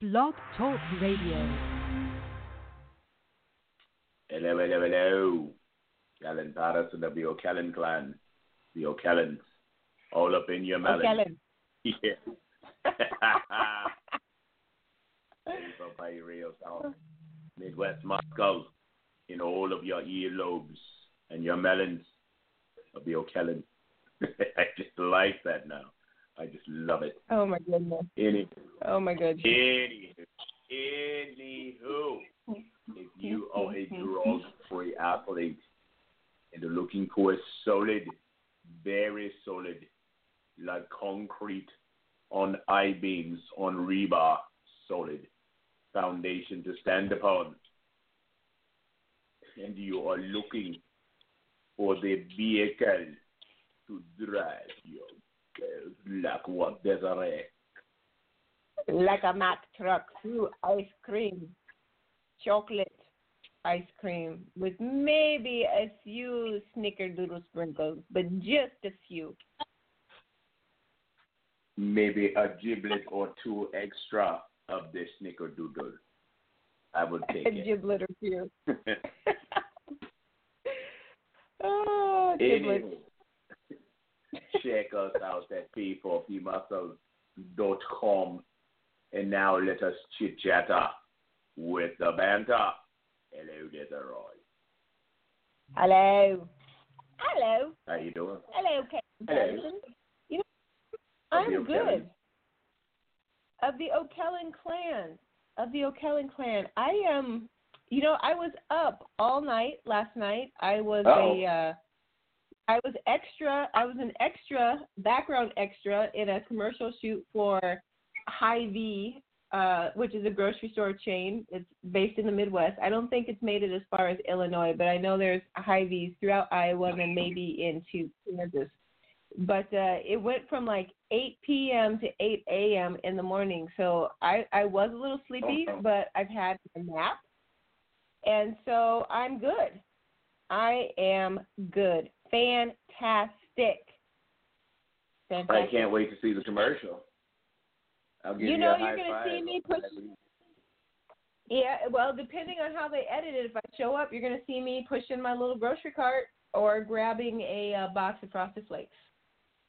Blog Talk Radio. Hello, hello, hello. Callan Patterson of the O'Callan clan. The O'Callans. All up in your melon. O'Callaghan. Yeah. Bay Real South. Midwest Moscow. In all of your earlobes and your melons of the O'Callan. I just like that now. I just love it. Oh my goodness. Any, Oh my goodness. any, anywho, if you are a drug-free athlete and are looking for a solid, very solid, like concrete on I-beams, on rebar, solid foundation to stand upon, and you are looking for the vehicle to drive your like what Desiree. Like a Mack truck through ice cream, chocolate ice cream with maybe a few snickerdoodle sprinkles, but just a few. maybe a giblet or two extra of the snickerdoodle. I would take A it. giblet or two. oh, giblets. Check us out at p4pmuscles.com. And now let us chit chat with the banter. Hello, Desiree. Hello. Hello. How you doing? Hello, Kate Hello. You know, I'm good. Of the O'Kellen clan. Of the O'Kellen clan. I am you know, I was up all night last night. I was Uh-oh. a uh I was extra I was an extra background extra in a commercial shoot for Hy-Vee, uh, which is a grocery store chain. It's based in the Midwest. I don't think it's made it as far as Illinois, but I know there's Hy-Vees throughout Iowa and maybe into Kansas but uh it went from like 8 p.m. to 8 a.m. in the morning. So I I was a little sleepy, but I've had a nap. And so I'm good. I am good. Fantastic. fantastic. I can't wait to see the commercial. I'll give You you, know a you're gonna see me push- Yeah, well, depending on how they edit it, if I show up, you're going to see me pushing my little grocery cart or grabbing a uh, box of Frosted Flakes.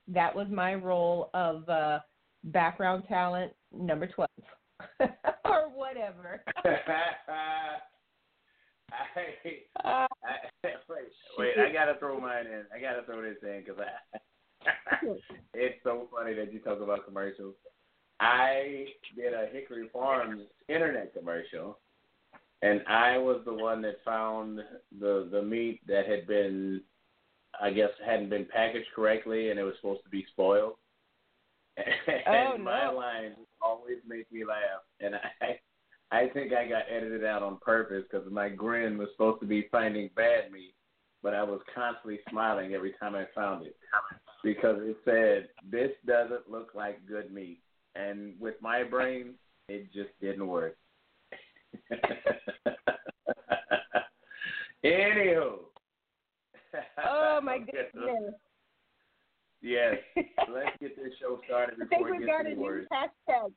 That was my role of uh, background talent number 12 or whatever. I, Uh, I, wait, wait, I gotta throw mine in. I gotta throw this in because it's so funny that you talk about commercials. I did a Hickory Farms internet commercial, and I was the one that found the the meat that had been, I guess, hadn't been packaged correctly, and it was supposed to be spoiled. And Oh, and my no. lines always make me laugh, and I. I think I got edited out on purpose because my grin was supposed to be finding bad meat, but I was constantly smiling every time I found it because it said, "This doesn't look like good meat," and with my brain, it just didn't work. Anywho. oh, my goodness. Yes, let's get this show started before I think we've got a any new worse. hashtag.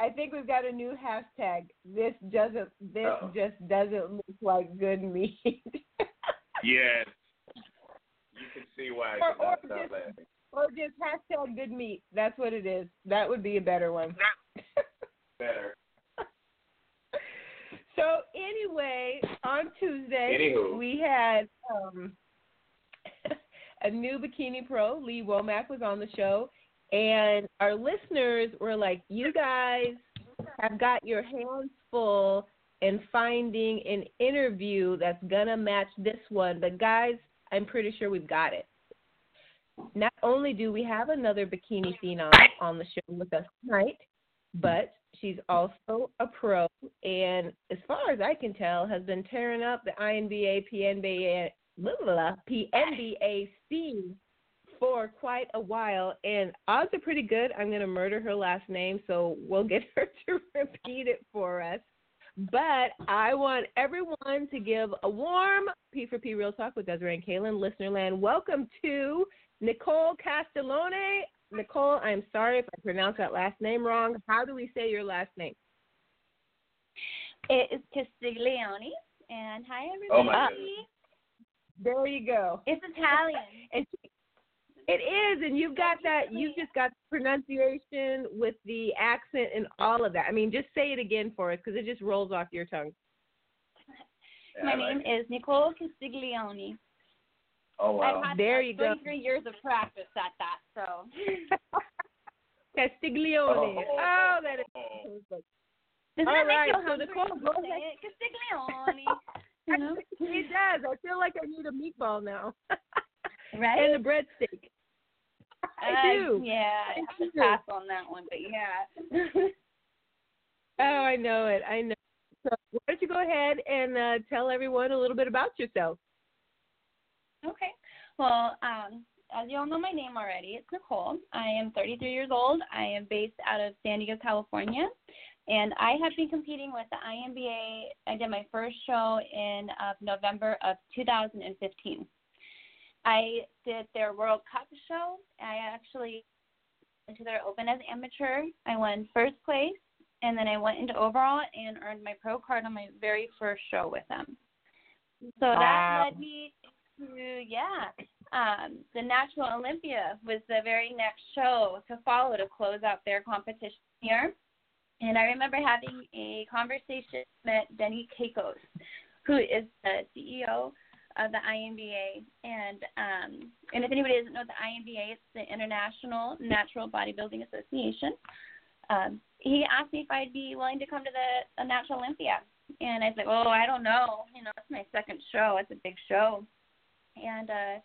I think we've got a new hashtag. This doesn't. This Uh-oh. just doesn't look like good meat. Yes. You can see why I Or- not or just- laughing. or just hashtag good meat. That's what it is. That would be a better one. Better. So anyway, on Tuesday Anywho. we had um, a new bikini pro. Lee Womack was on the show, and our listeners were like, "You guys have got your hands full in finding an interview that's gonna match this one, but guys, I'm pretty sure we've got it." Not only do we have another bikini phenom on the show with us tonight, but she's also a pro, and as far as I can tell, has been tearing up the INBA, PNBA, blah, blah, blah, PNBA scene for quite a while. And odds are pretty good. I'm going to murder her last name, so we'll get her to repeat it for us. But I want everyone to give a warm P for P Real Talk with Desiree and Kaylin, Listenerland. Welcome to Nicole Castellone. Nicole, I'm sorry if I pronounced that last name wrong. How do we say your last name? It is Castiglione. And hi, Oh, my everybody. There you go. it's Italian. And it is, and you've got that. You've just got pronunciation with the accent and all of that. I mean, just say it again for us because it just rolls off your tongue. My like name it. is Nicole Castiglione. Oh wow. I've had There you go. 33 years of practice at that, so. Castiglione. Oh. Oh, that is Oh. Doesn't All that make you so hungry Nicole, when go say ahead. it? Castiglione. you know? It does. I feel like I need a meatball now. Right? and a breadstick. I Uh, do. Yeah, I I have to pass on that one, but yeah. Oh, I know it. I know. So why don't you go ahead and uh, tell everyone a little bit about yourself? okay. Well, um, as you all know my name already, it's Nicole. I am 33 years old. I am based out of San Diego, California. And I have been competing with the INBA. I did my first show in uh, November of 2015. I did their World Cup show. I actually went to their Open as amateur. I won first place, and then I went into overall and earned my pro card on my very first show with them. So Wow. that led me to yeah. Um, the Natural Olympia was the very next show to follow to close out their competition here. And I remember having a conversation with Denny Kakos, who is the CEO of the INBA. And um, and if anybody doesn't know the INBA, it's the International Natural Bodybuilding Association. Um, he asked me if I'd be willing to come to the, the Natural Olympia, and I like, oh, I don't know. You know, it's my second show. It's a big show. And a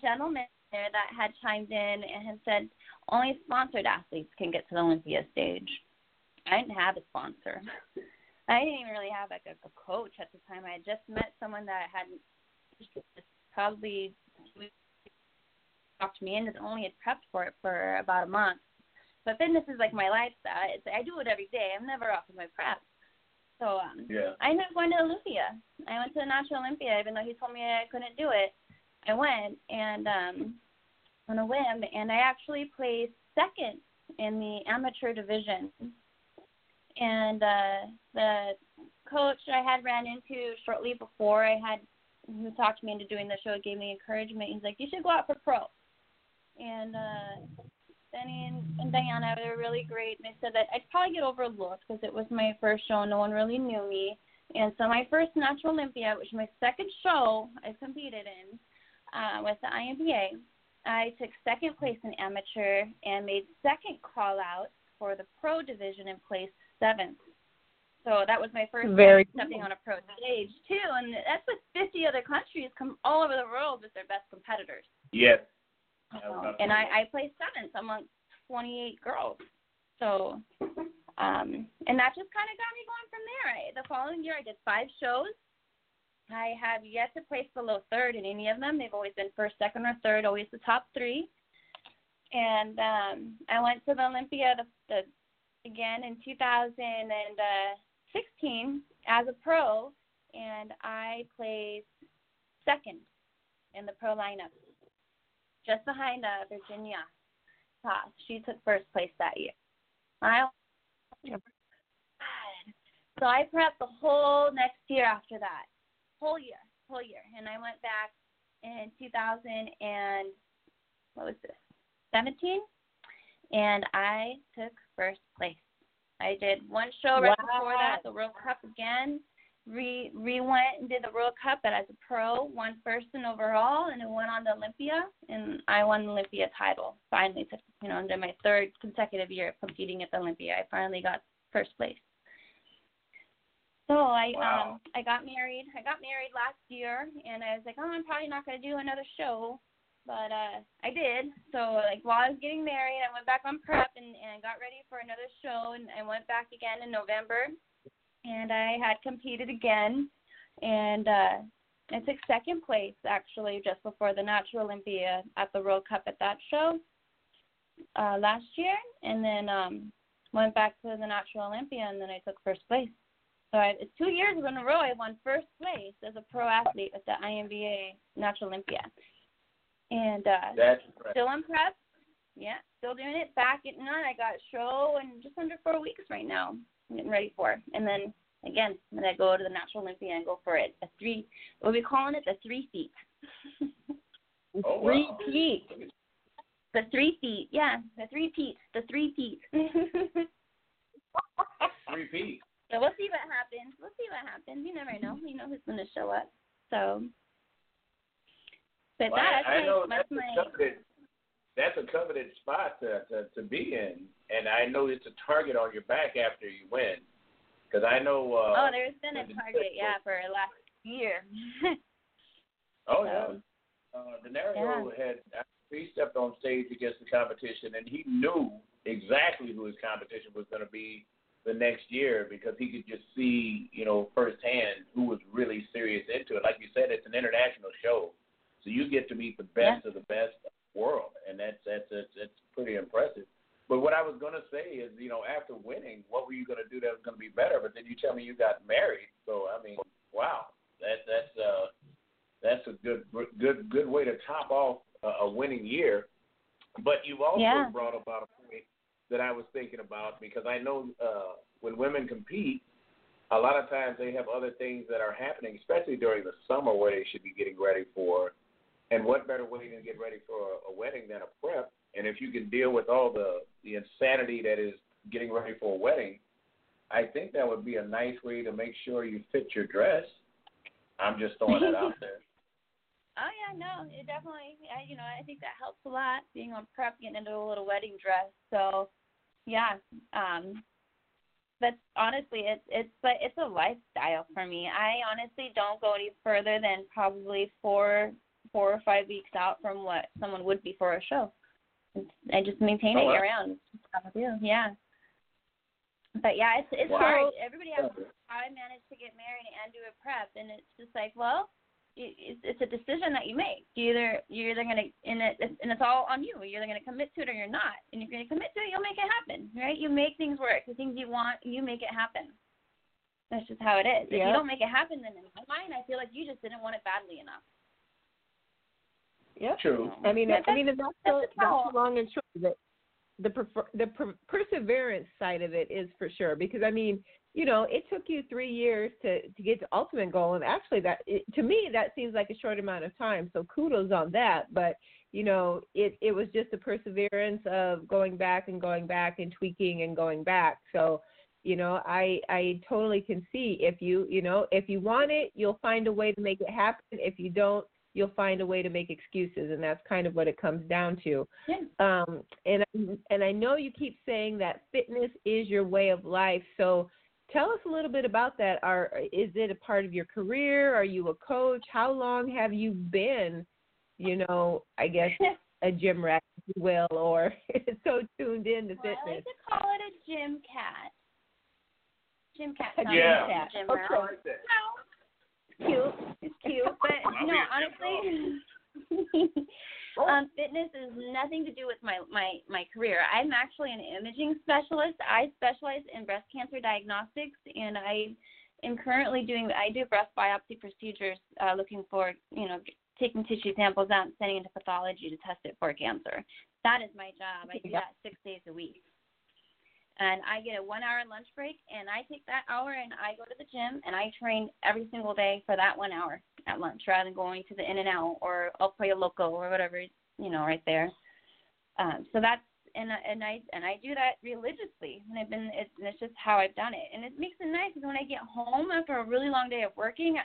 gentleman there that had chimed in and had said only sponsored athletes can get to the Olympia stage. I didn't have a sponsor. I didn't even really have like a, a coach at the time. I had just met someone that I had probably talked me into only had prepped for it for about a month. But fitness is like my lifestyle. It's, I do it every day. I'm never off of my prep. So um, Yeah. I ended up going to Olympia. I went to the National Olympia, even though he told me I couldn't do it. I went and um, on a whim, and I actually placed second in the amateur division. And uh, the coach I had ran into shortly before I had, who talked me into doing the show, gave me encouragement. He's like, "You should go out for pro." And uh, Benny and, and Diana, were really great. And they said that I'd probably get overlooked because it was my first show. And no one really knew me. And so my first Natural Olympia, which was my second show I competed in uh, with the INBA, I took second place in amateur and made second call out for the pro division and placed seventh. So that was my first Very time stepping on a pro stage too, and that's with 50 other countries come all over the world with their best competitors. Yes. I was Um, and I, I placed seventh amongst 28 girls. So, um, and that just kind of got me going from there. I, the following year, I did five shows. I have yet to place below third in any of them. They've always been first, second, or third, always the top three. And um, I went to the Olympia the, the, again in 2016 as a pro, and I placed second in the pro lineup just behind uh, Virginia Toss. She took first place that year. I so I prepped the whole next year after that, whole year, whole year, and I went back in 2000 and what was this, 17, and I took first place. I did one show right before that, the World Cup again. Re re went and did the World Cup, but as a pro, won first in overall, and then went on to Olympia, and I won the Olympia title. Finally, took you know, under my third consecutive year of competing at the Olympia, I finally got first place. So I Wow. um I got married. I got married last year, and I was like, oh, I'm probably not going to do another show, but uh I did. So like while I was getting married, I went back on prep and and got ready for another show, and I went back again in November, and I had competed again, and uh I took second place actually just before the Natural Olympia at the World Cup at that show uh last year, and then um went back to the Natural Olympia, and then I took first place. So I, it's two years in a row I won first place as a pro athlete at the INBA Natural Olympia. And uh That's right. still on prep. Yeah, still doing it. Back getting on. I got show in just under four weeks right now. I'm getting ready for. And then again, I'm gonna go to the Natural Olympia and go for it. A three, we'll be calling it the three feet. Oh, Three wow. feet. The three feet, yeah, the three feet, the three feet. Three feet. So we'll see what happens. We'll see what happens. You never know. You know who's going to show up. So, but Well, that's I, I know that's a coveted that's a coveted spot to, to to be in, and I know it's a target on your back after you win, because I know. Uh, oh, there's been a target, yeah, for last year. Oh So, yeah. Uh, Denario had he stepped on stage against the competition, and he knew exactly who his competition was going to be the next year because he could just see, you know, firsthand who was really serious into it. Like you said, it's an international show, so you get to meet the best of the best of the world, and that's that's that's, that's pretty impressive. But what I was going to say is, you know, after winning, what were you going to do that was going to be better? But then you tell me you got married, so I mean, wow, that that's uh that's a good good good way to top off a, a winning year. But you've also Yeah. brought about a point that I was thinking about because I know uh, when women compete, a lot of times they have other things that are happening, especially during the summer where they should be getting ready for. And what better way to get ready for a, a wedding than a prep? And if you can deal with all the the insanity that is getting ready for a wedding, I think that would be a nice way to make sure you fit your dress. I'm just throwing that out there. oh yeah, no, it definitely. I, you know, I think that helps a lot. Being on prep, getting into a little wedding dress. So, yeah. Um, but honestly, it's it's but it's a lifestyle for me. I honestly don't go any further than probably four four or five weeks out from what someone would be for a show. It's, I just maintain Oh, it year round. It's just how I. Yeah. But yeah, it's it's Wow. hard. Everybody has I managed to get married and do a prep, and it's just like, well, it's it's a decision that you make. You either you're either gonna and it and it's all on you. You're either gonna commit to it or you're not. And if you're gonna commit to it, you'll make it happen, right? You make things work. The things you want, you make it happen. That's just how it is. If you don't make it happen, then in my mind, I feel like you just didn't want it badly enough. Yep. True. I mean, That- I mean, that's that's the, the that's long and short of it. The prefer, the per, perseverance side of it is for sure because I mean, you know, it took you three years to to get to ultimate goal, and actually, that it, to me that seems like a short amount of time. So kudos on that. But you know, it it was just the perseverance of going back and going back and tweaking and going back. So you know i i totally can see if you you know if you want it you'll find a way to make it happen if you don't you'll find a way to make excuses and that's kind of what it comes down to Yeah. um and and i know you keep saying that fitness is your way of life so tell us a little bit about that are is it a part of your career are you a coach how long have you been you know i guess a gym rat if you will or so tuned in to Well, I like to call it a gym cat. Gym cat. A sounds gym like a cat. Gym Okay. I rat. like that. Cute It's cute, but I'll no, be a gym honestly, um, fitness is nothing to do with my my my career. I'm actually an imaging specialist. I specialize in breast cancer diagnostics, and I am currently doing I do breast biopsy procedures, uh, looking for you know taking tissue samples out and sending into pathology to test it for cancer. That is my job. I do that six days a week. And I get a one hour lunch break, and I take that hour and I go to the gym and I train every single day for that one hour at lunch rather than going to the In-N-Out or El Pollo Loco or whatever, you know, right there. Um, so that's and and I and I do that religiously, and I've been it's, and it's just how I've done it, and it makes it nice because when I get home after a really long day of working,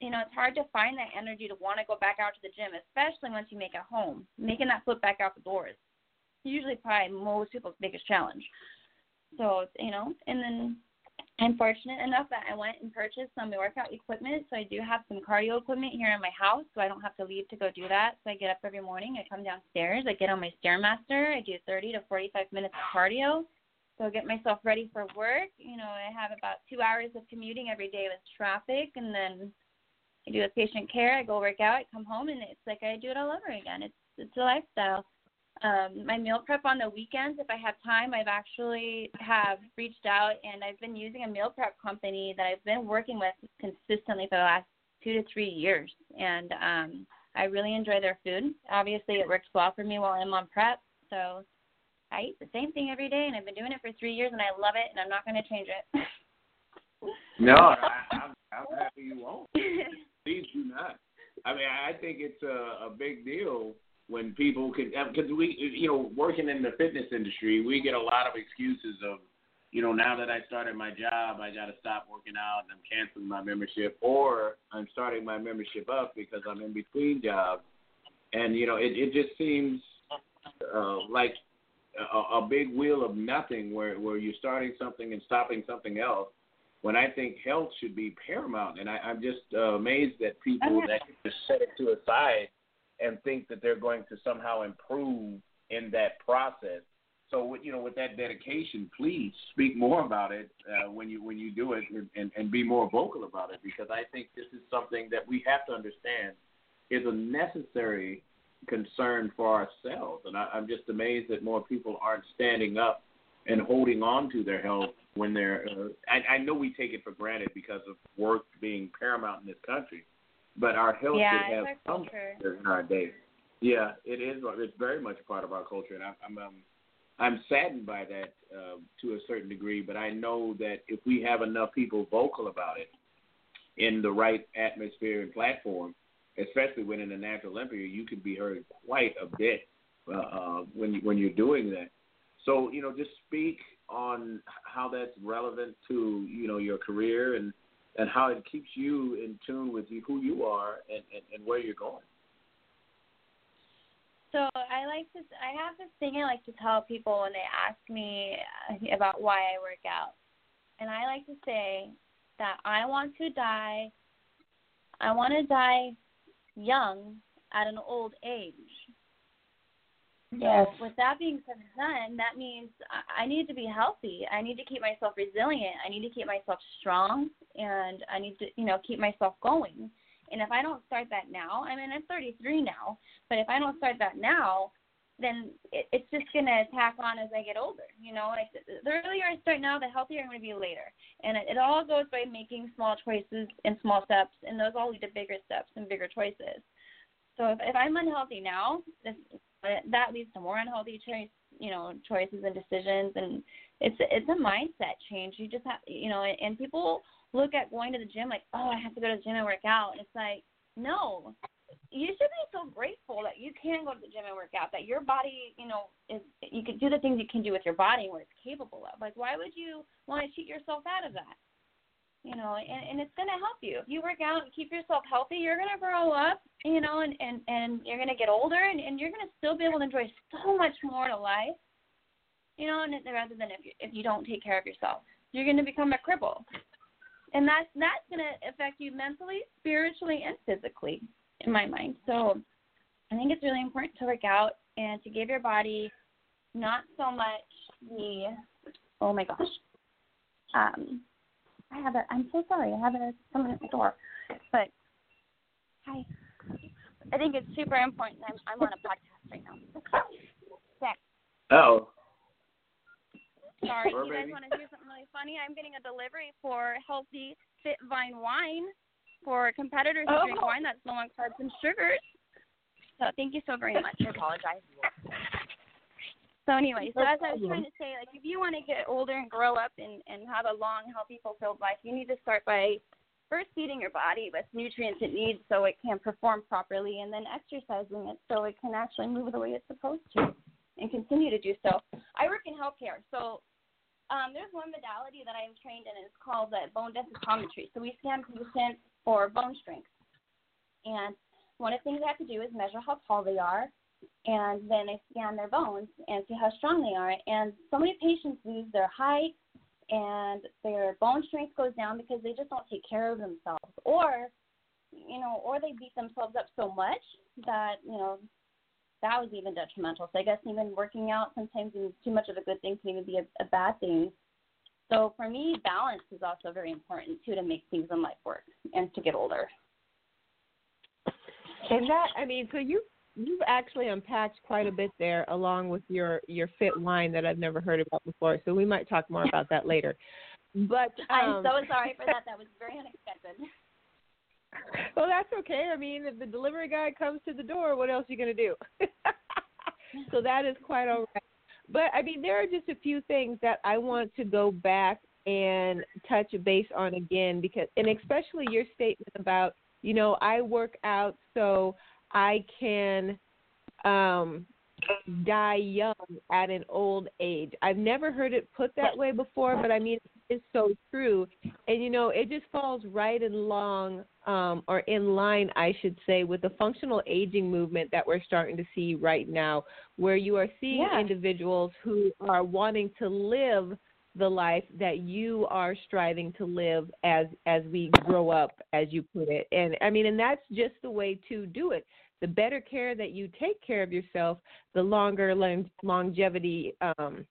you know, it's hard to find that energy to want to go back out to the gym, especially once you make it home. Making that flip back out the door is usually probably most people's biggest challenge. So you know, and then I'm fortunate enough that I went and purchased some workout equipment. So I do have some cardio equipment here in my house, so I don't have to leave to go do that. So I get up every morning, I come downstairs, I get on my stairmaster, I do 30 to 45 minutes of cardio. So I get myself ready for work. You know, I have about two hours of commuting every day with traffic, and then I do a patient care. I go work out. I come home, and it's like I do it all over again. It's it's a lifestyle um, my meal prep on the weekends. If i have time i've actually have reached out and i've been using a meal prep company that i've been working with consistently for the last two to three years. And um i really enjoy their food. Obviously it works well for me while i'm on prep. So i eat the same thing every day and i've been doing it for three years and i love it and i'm not going to change it. No, I, I'm, I'm happy you won't. Please do not. I mean, I think it's a, a big deal when people can because we, you know, working in the fitness industry, we get a lot of excuses of, you know, now that I started my job, I got to stop working out and I'm canceling my membership, or I'm starting my membership up because I'm in between jobs, and you know, it it just seems uh, like a, a big wheel of nothing where where you're starting something and stopping something else when I think health should be paramount. And I, I'm just uh, amazed that people that just set it to a side and think that they're going to somehow improve in that process. So, with, you know, with that dedication, please speak more about it uh, when you when you do it, and, and be more vocal about it, because I think this is something that we have to understand is a necessary concern for ourselves. And I, I'm just amazed that more people aren't standing up and holding on to their health when they're. Uh, I, I know we take it for granted because of work being paramount in this country, but our health yeah, should have some culture. in our day. Yeah, it is. It's very much part of our culture, and I'm I'm, um, I'm saddened by that uh, to a certain degree. But I know that if we have enough people vocal about it in the right atmosphere and platform, especially when in the Natural Olympia, you can be heard quite a bit uh, uh, when you, when you're doing that. So you know, just speak on how that's relevant to you know your career and and how it keeps you in tune with you, who you are and, and, and where you're going. So I like to. I have this thing I like to tell people when they ask me uh, about why I work out, and I like to say that I want to die. I want to die young at an old age. Yes. With that being said and done, that means I need to be healthy. I need to keep myself resilient. I need to keep myself strong, and I need to, you know, keep myself going. And if I don't start that now, I mean, I'm 33 now, but if I don't start that now, then it, it's just gonna tack on as I get older. You know, like the earlier I start now, the healthier I'm gonna be later. And it, it all goes by making small choices and small steps, and those all lead to bigger steps and bigger choices. So if, if I'm unhealthy now, this, that leads to more unhealthy choice, you know, choices and decisions, and it's it's a mindset change. You just have, you know, and people look at going to the gym like, oh, I have to go to the gym and work out. And it's like, no, you should be so grateful that you can go to the gym and work out. That your body, you know, is you can do the things you can do with your body and what it's capable of. Like, why would you want to cheat yourself out of that? You know, and, and it's going to help you. If you work out and keep yourself healthy, you're going to grow up, you know, and, and, and you're going to get older and, and you're going to still be able to enjoy so much more to life, you know, and rather than if you, if you don't take care of yourself, you're going to become a cripple. And that's, that's going to affect you mentally, spiritually, and physically, in my mind. So I think it's really important to work out and to give your body not so much the, oh my gosh, um, I have a. I'm so sorry. I have a someone at the door, but hi. I think it's super important. I'm I'm on a podcast right now. Zach, Oh, sorry. Sure, you guys baby. want to hear something really funny? I'm getting a delivery for healthy Fit Vine wine for competitors to drink Oh. wine that's low on carbs and sugars. So thank you so very much. I apologize. So anyway, so as I was trying to say, like if you want to get older and grow up and and have a long, healthy, fulfilled life, you need to start by first feeding your body with nutrients it needs so it can perform properly, and then exercising it so it can actually move the way it's supposed to, and continue to do so. I work in healthcare, so um, there's one modality that I'm trained in. It's called the bone densitometry. So we scan patients for bone strength, and one of the things I have to do is measure how tall they are, and then I scan their bones and see how strong they are. And so many patients lose their height and their bone strength goes down because they just don't take care of themselves, or you know, or they beat themselves up so much that you know that was even detrimental. So I guess even working out sometimes is too much of a good thing can even be a, a bad thing. So for me, balance is also very important too to make things in life work and to get older. And that, I mean, so you you've actually unpacked quite a bit there, along with your your fit wine that I've never heard about before. So we might talk more about that later. But I'm um, so sorry for that. That was very unexpected. well, that's okay. I mean, if the delivery guy comes to the door, what else are you going to do? so that is quite all right. But I mean, there are just a few things that I want to go back and touch base on again because and especially your statement about you know I work out so I can um die young at an old age. I've never heard it put that way before, but I mean it's so true. And you know, it just falls right in long um or in line I should say with the functional aging movement that we're starting to see right now where you are seeing Yeah. individuals who are wanting to live the life that you are striving to live as as we grow up as you put it and i mean and that's just the way to do it the better care that you take care of yourself the longer longevity um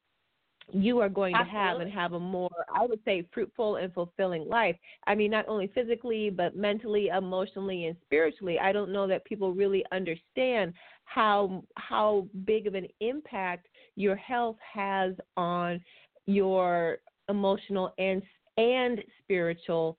you are going to have and have a more i would say fruitful and fulfilling life. I mean not only physically but mentally emotionally and spiritually. I don't know that people really understand how how big of an impact your health has on your emotional and and spiritual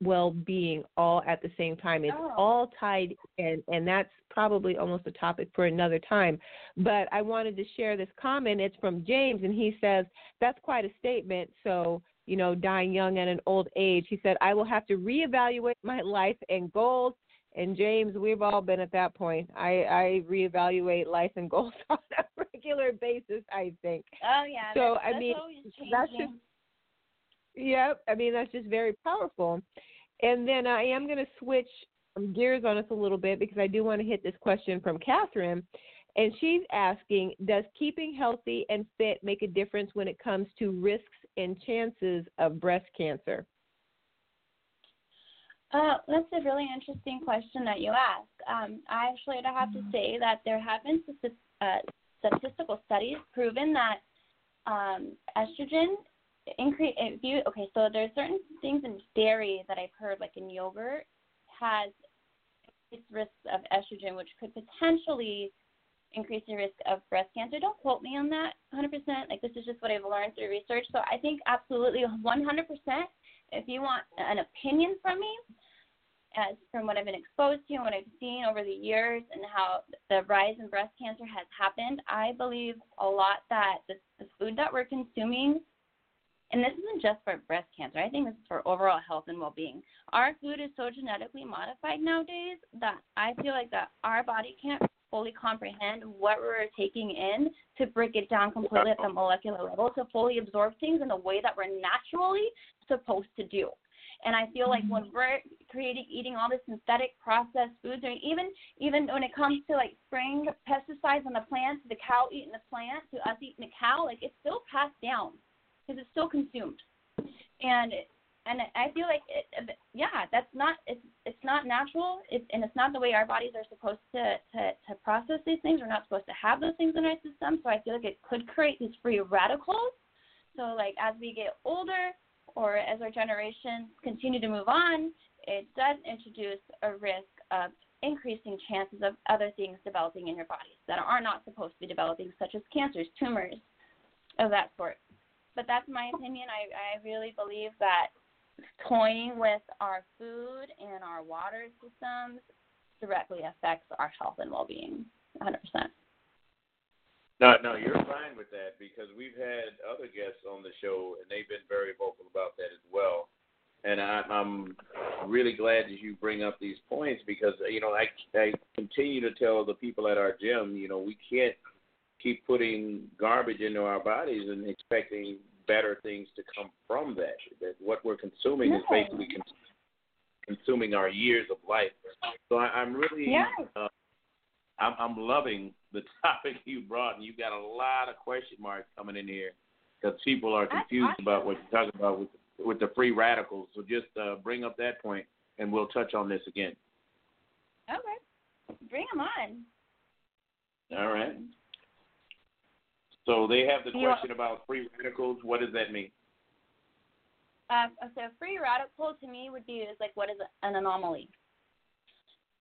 well-being all at the same time it's Oh. all tied in and that's probably almost a topic for another time but i wanted to share this comment it's from james and he says that's quite a statement so you know dying young at an old age he said i will have to reevaluate my life and goals and James, we've all been at that point. I, I reevaluate life and goals on a regular basis. I think. Oh yeah. So, that's, I that's mean, that's just- Yep. I mean, that's just very powerful. And then I am going to switch gears on us a little bit because I do want to hit this question from Catherine. And she's asking Does keeping healthy and fit make a difference when it comes to risks and chances of breast cancer? Uh, that's a really interesting question that you ask. Um, I actually have to say that there have been uh, statistical studies proven that um, estrogen increase. If you okay, so there's certain things in dairy that I've heard, like in yogurt, has increased risks of estrogen, which could potentially increase the risk of breast cancer. Don't quote me on that 100%. Like this is just what I've learned through research. So I think absolutely 100%. If you want an opinion from me, as from what I've been exposed to and what I've seen over the years and how the rise in breast cancer has happened, I believe a lot that the, the food that we're consuming, and this isn't just for breast cancer, I think this is for overall health and well-being. Our food is so genetically modified nowadays that I feel like that our body can't fully comprehend what we're taking in to break it down completely at the molecular level to fully absorb things in the way that we're naturally supposed to do. And I feel like when mm-hmm. we're creating, eating all this synthetic processed foods, or even even when it comes to like spraying pesticides on the plants, the cow eating the plant, to us eating the cow, like it's still passed down because it's still consumed. And and I feel like it, yeah, that's not it's it's not natural, it's, and it's not the way our bodies are supposed to, to to process these things. We're not supposed to have those things in our system. So I feel like it could create these free radicals. So like as we get older, or as our generations continue to move on, it does introduce a risk of increasing chances of other things developing in your bodies that are not supposed to be developing, such as cancers, tumors, of that sort. But that's my opinion. I, I really believe that toying with our food and our water systems directly affects our health and well being 100%. No, no, you're fine with that because we've had other guests on the show and they've been very vocal about that as well. And I, I'm really glad that you bring up these points because you know I I continue to tell the people at our gym, you know, we can't keep putting garbage into our bodies and expecting better things to come from that. That what we're consuming is basically con- consuming our years of life. So I, I'm really Yes. uh, I'm, I'm loving the topic you brought, and you've got a lot of question marks coming in here because people are confused awesome. about what you're talking about with with the free radicals. So just uh, bring up that point, and we'll touch on this again. Okay. Bring them on. All right. So they have the You- question about free radicals. What does that mean? Uh, so free radical to me would be is like what is an anomaly?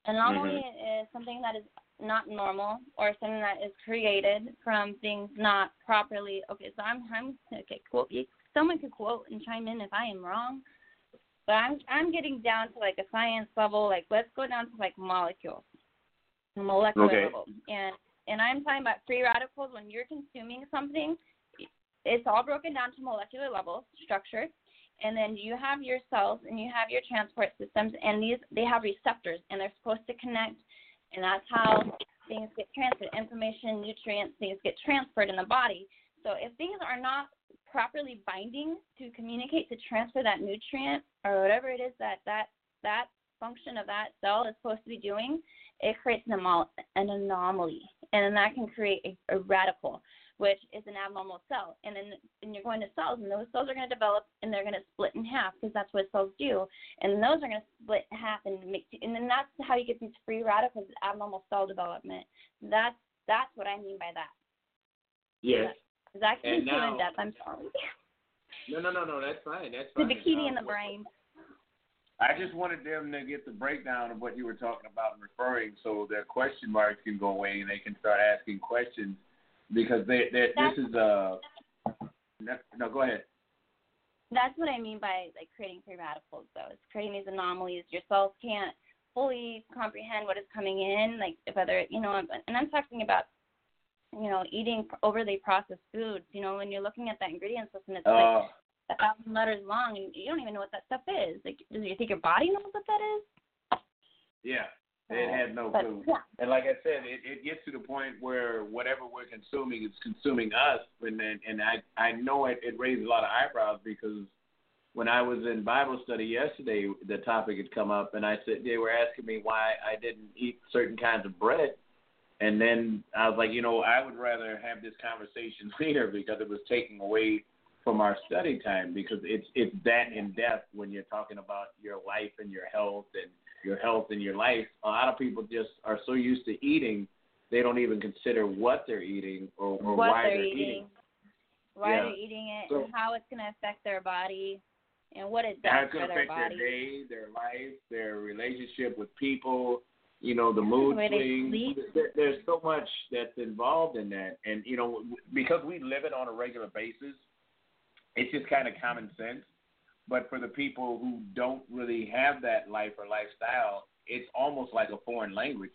An anomaly is something that is not normal or something that is created from things not properly. Okay, so I'm I'm okay. Quote someone could quote and chime in if I am wrong, but I'm I'm getting down to like a science level. Like let's go down to like molecules, molecular Okay. level, and and I'm talking about free radicals when you're consuming something. It's all broken down to molecular level structure and then you have your cells and you have your transport systems and these they have receptors and they're supposed to connect and that's how things get transferred information nutrients things get transferred in the body so if things are not properly binding to communicate to transfer that nutrient or whatever it is that that that function of that cell is supposed to be doing it creates an, an anomaly and then that can create a, a radical which is an abnormal cell. And then and you're going to cells, and those cells are going to develop, and they're going to split in half because that's what cells do. And those are going to split in half and make, and then that's how you get these free radicals, abnormal cell development. That's that's what I mean by that. Yes. Is that too in depth? I'm sorry. No, no, no, no. That's fine. That's fine. The bikini um, in the brain. I just wanted them to get the breakdown of what you were talking about and referring, so their question marks can go away and they can start asking questions because they, they this is a. No, go ahead. That's what I mean by like creating free radicals, though. It's creating these anomalies. Your cells can't fully comprehend what is coming in, like whether you know. And I'm talking about you know eating overly processed foods. You know, when you're looking at that ingredient list and it's uh, like a thousand letters long, and you don't even know what that stuff is. Like, do you think your body knows what that is? Yeah, it had no clue. Yeah. And like I said, it, it gets to the point where whatever we're consuming is consuming us. And and, and I I know it, it raised a lot of eyebrows because when I was in Bible study yesterday, the topic had come up, and I said they were asking me why I didn't eat certain kinds of bread. And then I was like, you know, I would rather have this conversation later because it was taking away from our study time because it's it's that in depth when you're talking about your life and your health and your health and your life. A lot of people just are so used to eating, they don't even consider what they're eating or, or what why they're, they're eating. eating. Why yeah. they're eating it, so, and how it's going to affect their body, and what it does how it's for affect their body. their day, their life, their relationship with people. You know, the mood swings. There, there's so much that's involved in that, and you know, because we live it on a regular basis, it's just kind of common sense but for the people who don't really have that life or lifestyle, it's almost like a foreign language.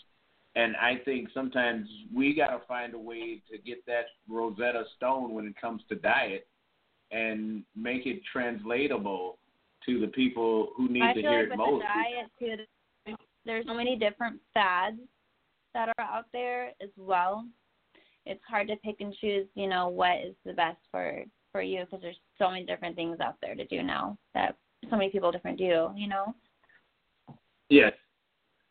And I think sometimes we got to find a way to get that Rosetta Stone when it comes to diet and make it translatable to the people who need I to feel hear like it with most. The diet too, there's so many different fads that are out there as well. It's hard to pick and choose, you know, what is the best for for you because there's so many different things out there to do now that so many people different do, you know. Yes.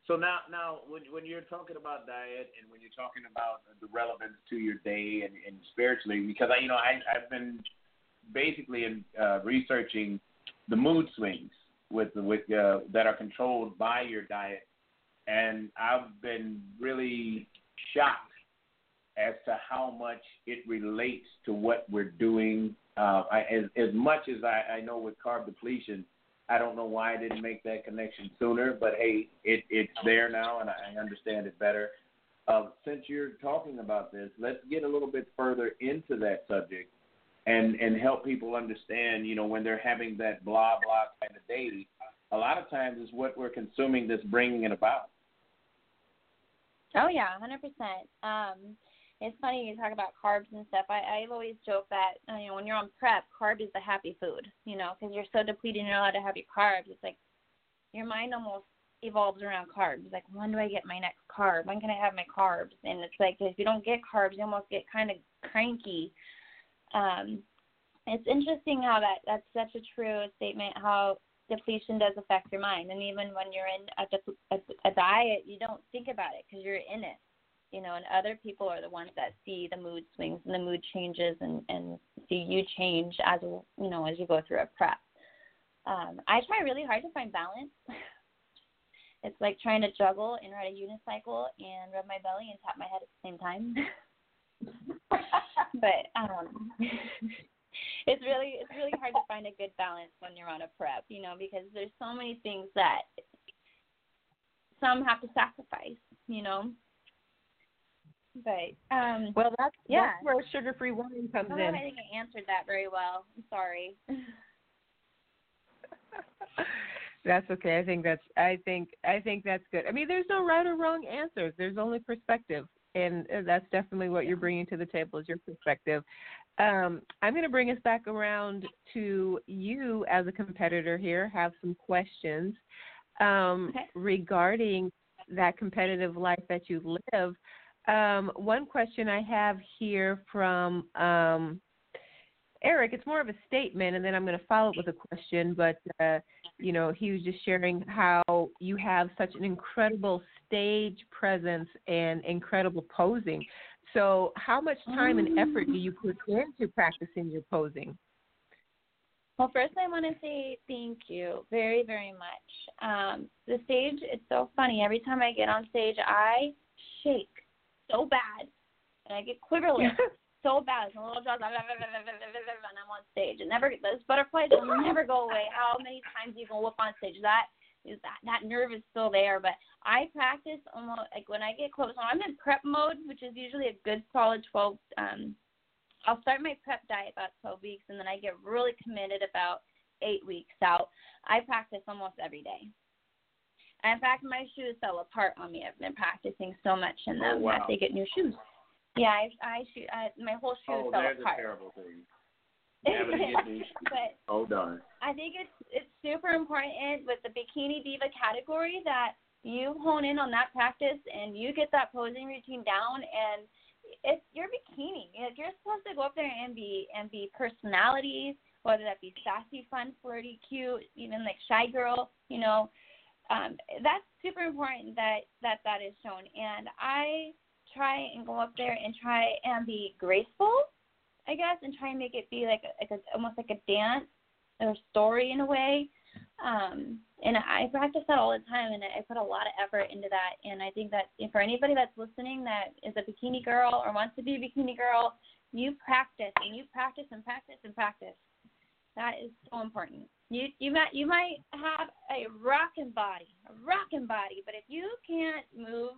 So now, now when when you're talking about diet and when you're talking about the relevance to your day and, and spiritually, because I, you know, I I've been basically in, uh, researching the mood swings with with uh, that are controlled by your diet, and I've been really shocked as to how much it relates to what we're doing. Uh, I, as, as much as I, I know with carb depletion, I don't know why I didn't make that connection sooner, but hey, it, it's there now and I understand it better. Uh, since you're talking about this, let's get a little bit further into that subject and, and help people understand, you know, when they're having that blah, blah kind of day, a lot of times is what we're consuming that's bringing it about. Oh yeah, hundred percent. It's funny you talk about carbs and stuff. I I've always joked that uh, you know when you're on prep, carb is the happy food. You know, because you're so depleted, you're allowed to have your carbs. It's like your mind almost evolves around carbs. Like when do I get my next carb? When can I have my carbs? And it's like if you don't get carbs, you almost get kind of cranky. Um, it's interesting how that that's such a true statement. How depletion does affect your mind, and even when you're in a, a, a diet, you don't think about it because you're in it you know, and other people are the ones that see the mood swings and the mood changes and and see you change as you know as you go through a prep. Um, I try really hard to find balance. it's like trying to juggle and ride a unicycle and rub my belly and tap my head at the same time. but i don't it's really it's really hard to find a good balance when you're on a prep, you know, because there's so many things that some have to sacrifice, you know. But um, well, that's yeah, that's where sugar-free wine comes oh, in. I think I answered that very well. I'm sorry. that's okay. I think that's I think I think that's good. I mean, there's no right or wrong answers. There's only perspective, and uh, that's definitely what you're bringing to the table is your perspective. Um, I'm going to bring us back around to you, as a competitor here, have some questions um, Okay. regarding that competitive life that you live. Um, one question I have here from um, Eric, it's more of a statement, and then I'm going to follow up with a question. But uh, you know, he was just sharing how you have such an incredible stage presence and incredible posing. So, how much time and effort do you put into practicing your posing? Well, first I want to say thank you very, very much. Um, the stage, it's so funny. Every time I get on stage, I shake so bad, and I get quiverly so bad. And little jaws, and I'm on stage. It never those butterflies will never go away. How many times you can whoop on stage? That is that that nerve is still there. But I practice almost like when I get close. When I'm in prep mode, which is usually a good solid 12. Um, I'll start my prep diet about 12 weeks, and then I get really committed about eight weeks out. I practice almost every day. In fact, my shoes fell apart on me. I've been practicing so much in oh, them Oh, wow. that they get new shoes. Yeah, I, I shoot. I, my whole shoe Oh, fell a apart. terrible thing. Having to get but Oh darn. I think it's it's super important with the bikini diva category that you hone in on that practice and you get that posing routine down and it's your bikini. You're supposed to go up there and be and be personalities, whether that be sassy, fun, flirty, cute, even like shy girl, you know. Um, that's super important that that that is shown. And I try and go up there and try and be graceful, I guess, and try and make it be like a, like a almost like a dance or story in a way. Um, and I practice that all the time, and I put a lot of effort into that. And I think that for anybody that's listening that is a bikini girl or wants to be a bikini girl, you practice and you practice and practice and practice. That is so important. You you might you might have a rocking body, a rocking body, but if you can't move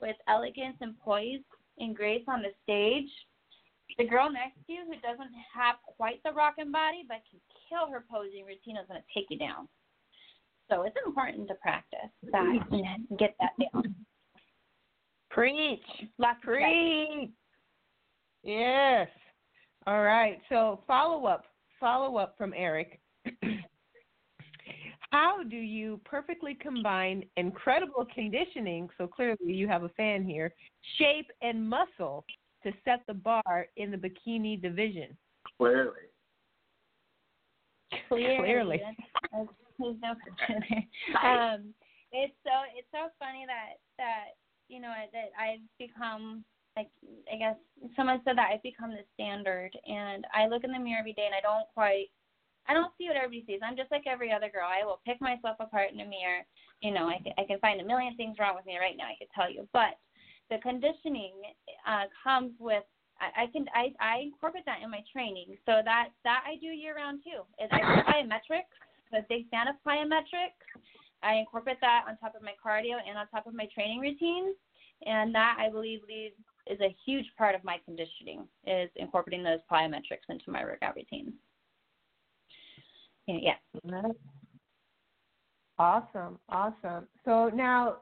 with elegance and poise and grace on the stage, the girl next to you who doesn't have quite the rocking body but can kill her posing routine is going to take you down. So it's important to practice that and get that down. Preach. Lots. Preach. Yes. All right. So follow up. Follow up from Eric. How do you perfectly combine incredible conditioning? So clearly you have a fan here. Shape and muscle to set the bar in the bikini division. Clearly. Clearly. Clearly. There's no. Um, it's so it's so funny that that you know that I've become like I guess someone said that I've become the standard, and I look in the mirror every day and I don't quite I don't see what everybody sees. I'm just like every other girl. I will pick myself apart in a mirror. You know, I I can find a million things wrong with me right now. I could tell you, but the conditioning uh, comes with I, I can I, I incorporate that in my training. So that that I do year round too. Is I plyometrics. I'm a big fan of plyometrics. I incorporate that on top of my cardio and on top of my training routines, and that I believe leads is a huge part of my conditioning is incorporating those plyometrics into my workout routine. Yeah. Awesome, awesome. So now,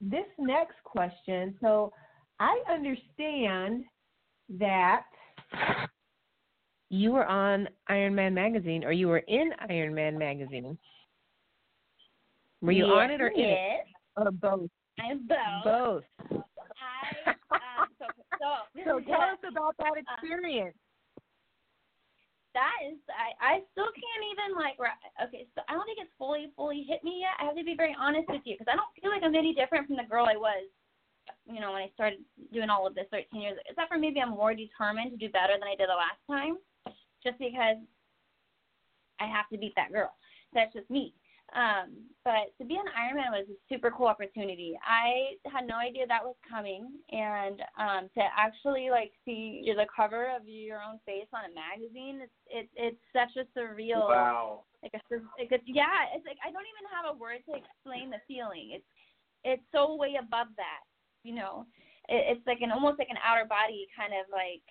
this next question. So I understand that you were on Iron Man magazine, or you were in Iron Man magazine. Were you on it or in it, yes, or both? I'm both. Both. So so tell us about that experience. that is I I still can't even like okay so I don't think it's fully fully hit me yet. I have to be very honest with you because I don't feel like I'm any different from the girl I was, you know, when I started doing all of this 13 years. Except for maybe I'm more determined to do better than I did the last time, just because I have to beat that girl. That's just me. Um, but to be an Iron Man was a super cool opportunity. I had no idea that was coming, and um, to actually like see the cover of your own face on a magazine, it's it, it's such a surreal, Wow. like a like it's yeah, it's like I don't even have a word to explain the feeling. It's it's so way above that, you know. It, it's like an almost like an outer body kind of like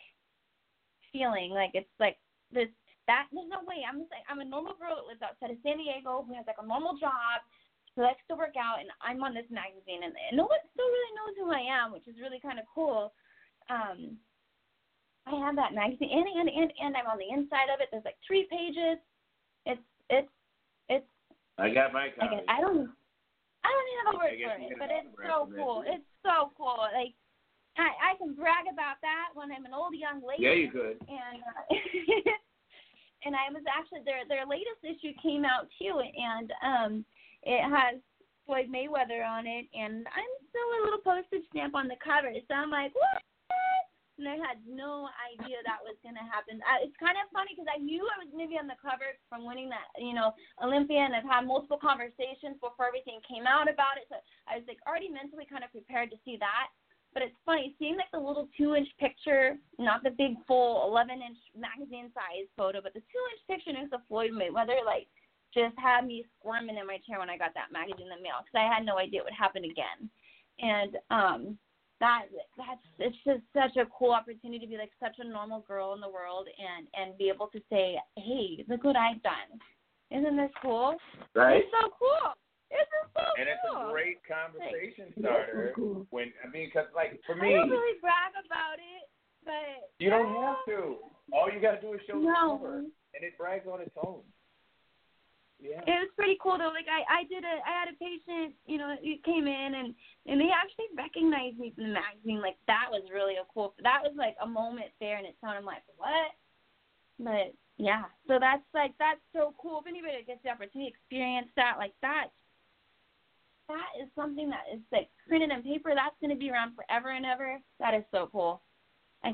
feeling. Like it's like this that there's no way. I'm just like I'm a normal girl that lives outside of San Diego who has like a normal job, who likes to work out, and I'm on this magazine, and, and no one still really knows who I am, which is really kind of cool. Um, I have that magazine, and and and and I'm on the inside of it. There's like three pages. It's it's it's. I got my I, copy. guess, I don't. I don't even have a I word for it, but it's so cool. It's so cool. Like I I can brag about that when I'm an old young lady. yeah, you could. and uh, and I was actually their their latest issue came out too, and um, it has Floyd Mayweather on it, and I'm still a little postage stamp on the cover, so I'm like, what? And I had no idea that was gonna happen. Uh, it's kind of funny because I knew I was gonna be on the cover from winning that, you know, Olympia, and I've had multiple conversations before everything came out about it. So I was like already mentally kind of prepared to see that. But it's funny seeing like the little two inch picture, not the big full 11 inch magazine size photo, but the two inch picture next to Floyd Mayweather, like just had me squirming in my chair when I got that magazine in the mail because I had no idea it would happen again. And um, that that's it's just such a cool opportunity to be like such a normal girl in the world and and be able to say, hey, look what I've done. Isn't this cool? Right. It's so cool. This is so And it's a great conversation starter. cool. When I mean, because like for I me, don't really brag about it, but you don't have to. All you got to do is show the No. cover, and it brags on its own. Yeah. it was pretty cool though. Like I, I did a, I had a patient, you know, who came in and and they actually recognized me from the magazine. Like that was really a cool. That was like a moment there, and it sounded like what? But yeah, so that's like that's so cool. If anybody gets the opportunity to experience that, like that, that is something that is like printed on paper. That's going to be around forever and ever. That is so cool. I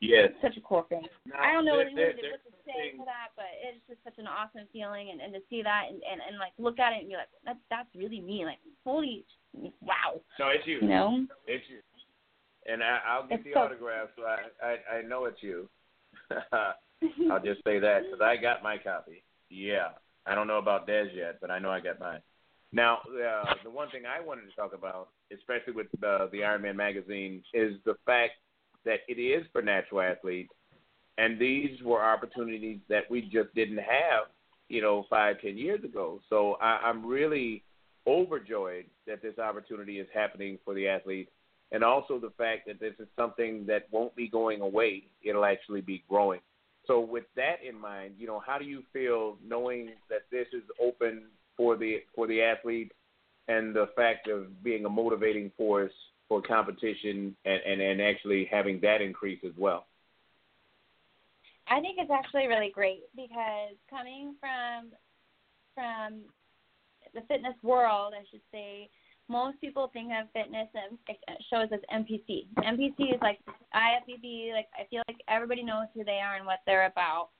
Yes. such a cool thing. Now, I don't know what, there's what to say something- to that, but it's just such an awesome feeling, and, and to see that and, and and like look at it and be like, that's that's really me. Like, holy, wow, No, it's you. you know. It's you. And I, I'll get It's the so- autograph, so I, I I know it's you. I'll just say that because I got my copy. Yeah, I don't know about Des yet, but I know I got mine. Now, uh, the one thing I wanted to talk about, especially with uh, the Iron Man magazine, is the fact that it is for natural athletes, and these were opportunities that we just didn't have, you know, five, ten years ago. So I, I'm really overjoyed that this opportunity is happening for the athletes, and also the fact that this is something that won't be going away; it'll actually be growing. So, with that in mind, you know, how do you feel knowing that this is open for the for the athletes, and the fact of being a motivating force for competition, and and, and actually having that increase as well? I think it's actually really great because coming from from the fitness world, I should say, most people think of fitness and shows as NPC. NPC is like IFBB. Like I feel like everybody knows who they are and what they're about.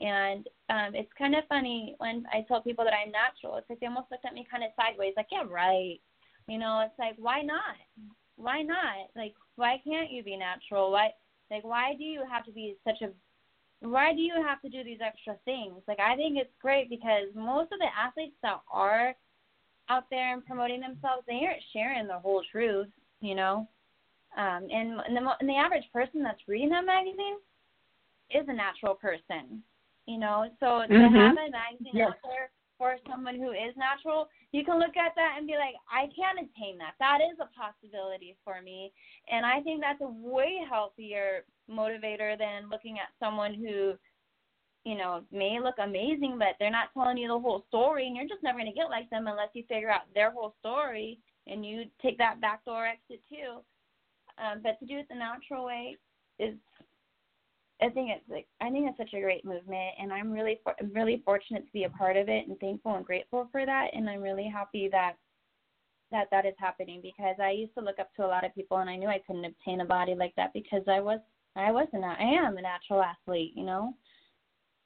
And um, it's kind of funny when I tell people that I'm natural. It's like they almost looked at me kind of sideways, like, yeah, right. You know, it's like, why not? Why not? Like, why can't you be natural? Why, like, why do you have to be such a why do you have to do these extra things? Like I think it's great because most of the athletes that are out there and promoting themselves, they aren't sharing the whole truth, you know. Um, and, and the and the average person that's reading that magazine is a natural person, you know. So to Mhm. have a magazine Yes. out there for someone who is natural, you can look at that and be like, I can attain that. That is a possibility for me. And I think that's a way healthier motivator than looking at someone who, you know, may look amazing, but they're not telling you the whole story, and you're just never going to get like them unless you figure out their whole story and you take that backdoor exit too. Um, but to do it the natural way is, I think it's like I think it's such a great movement, and I'm really for, I'm really fortunate to be a part of it, and thankful and grateful for that, and I'm really happy that that that is happening because I used to look up to a lot of people, and I knew I couldn't obtain a body like that because I was I was a I am a natural athlete, you know,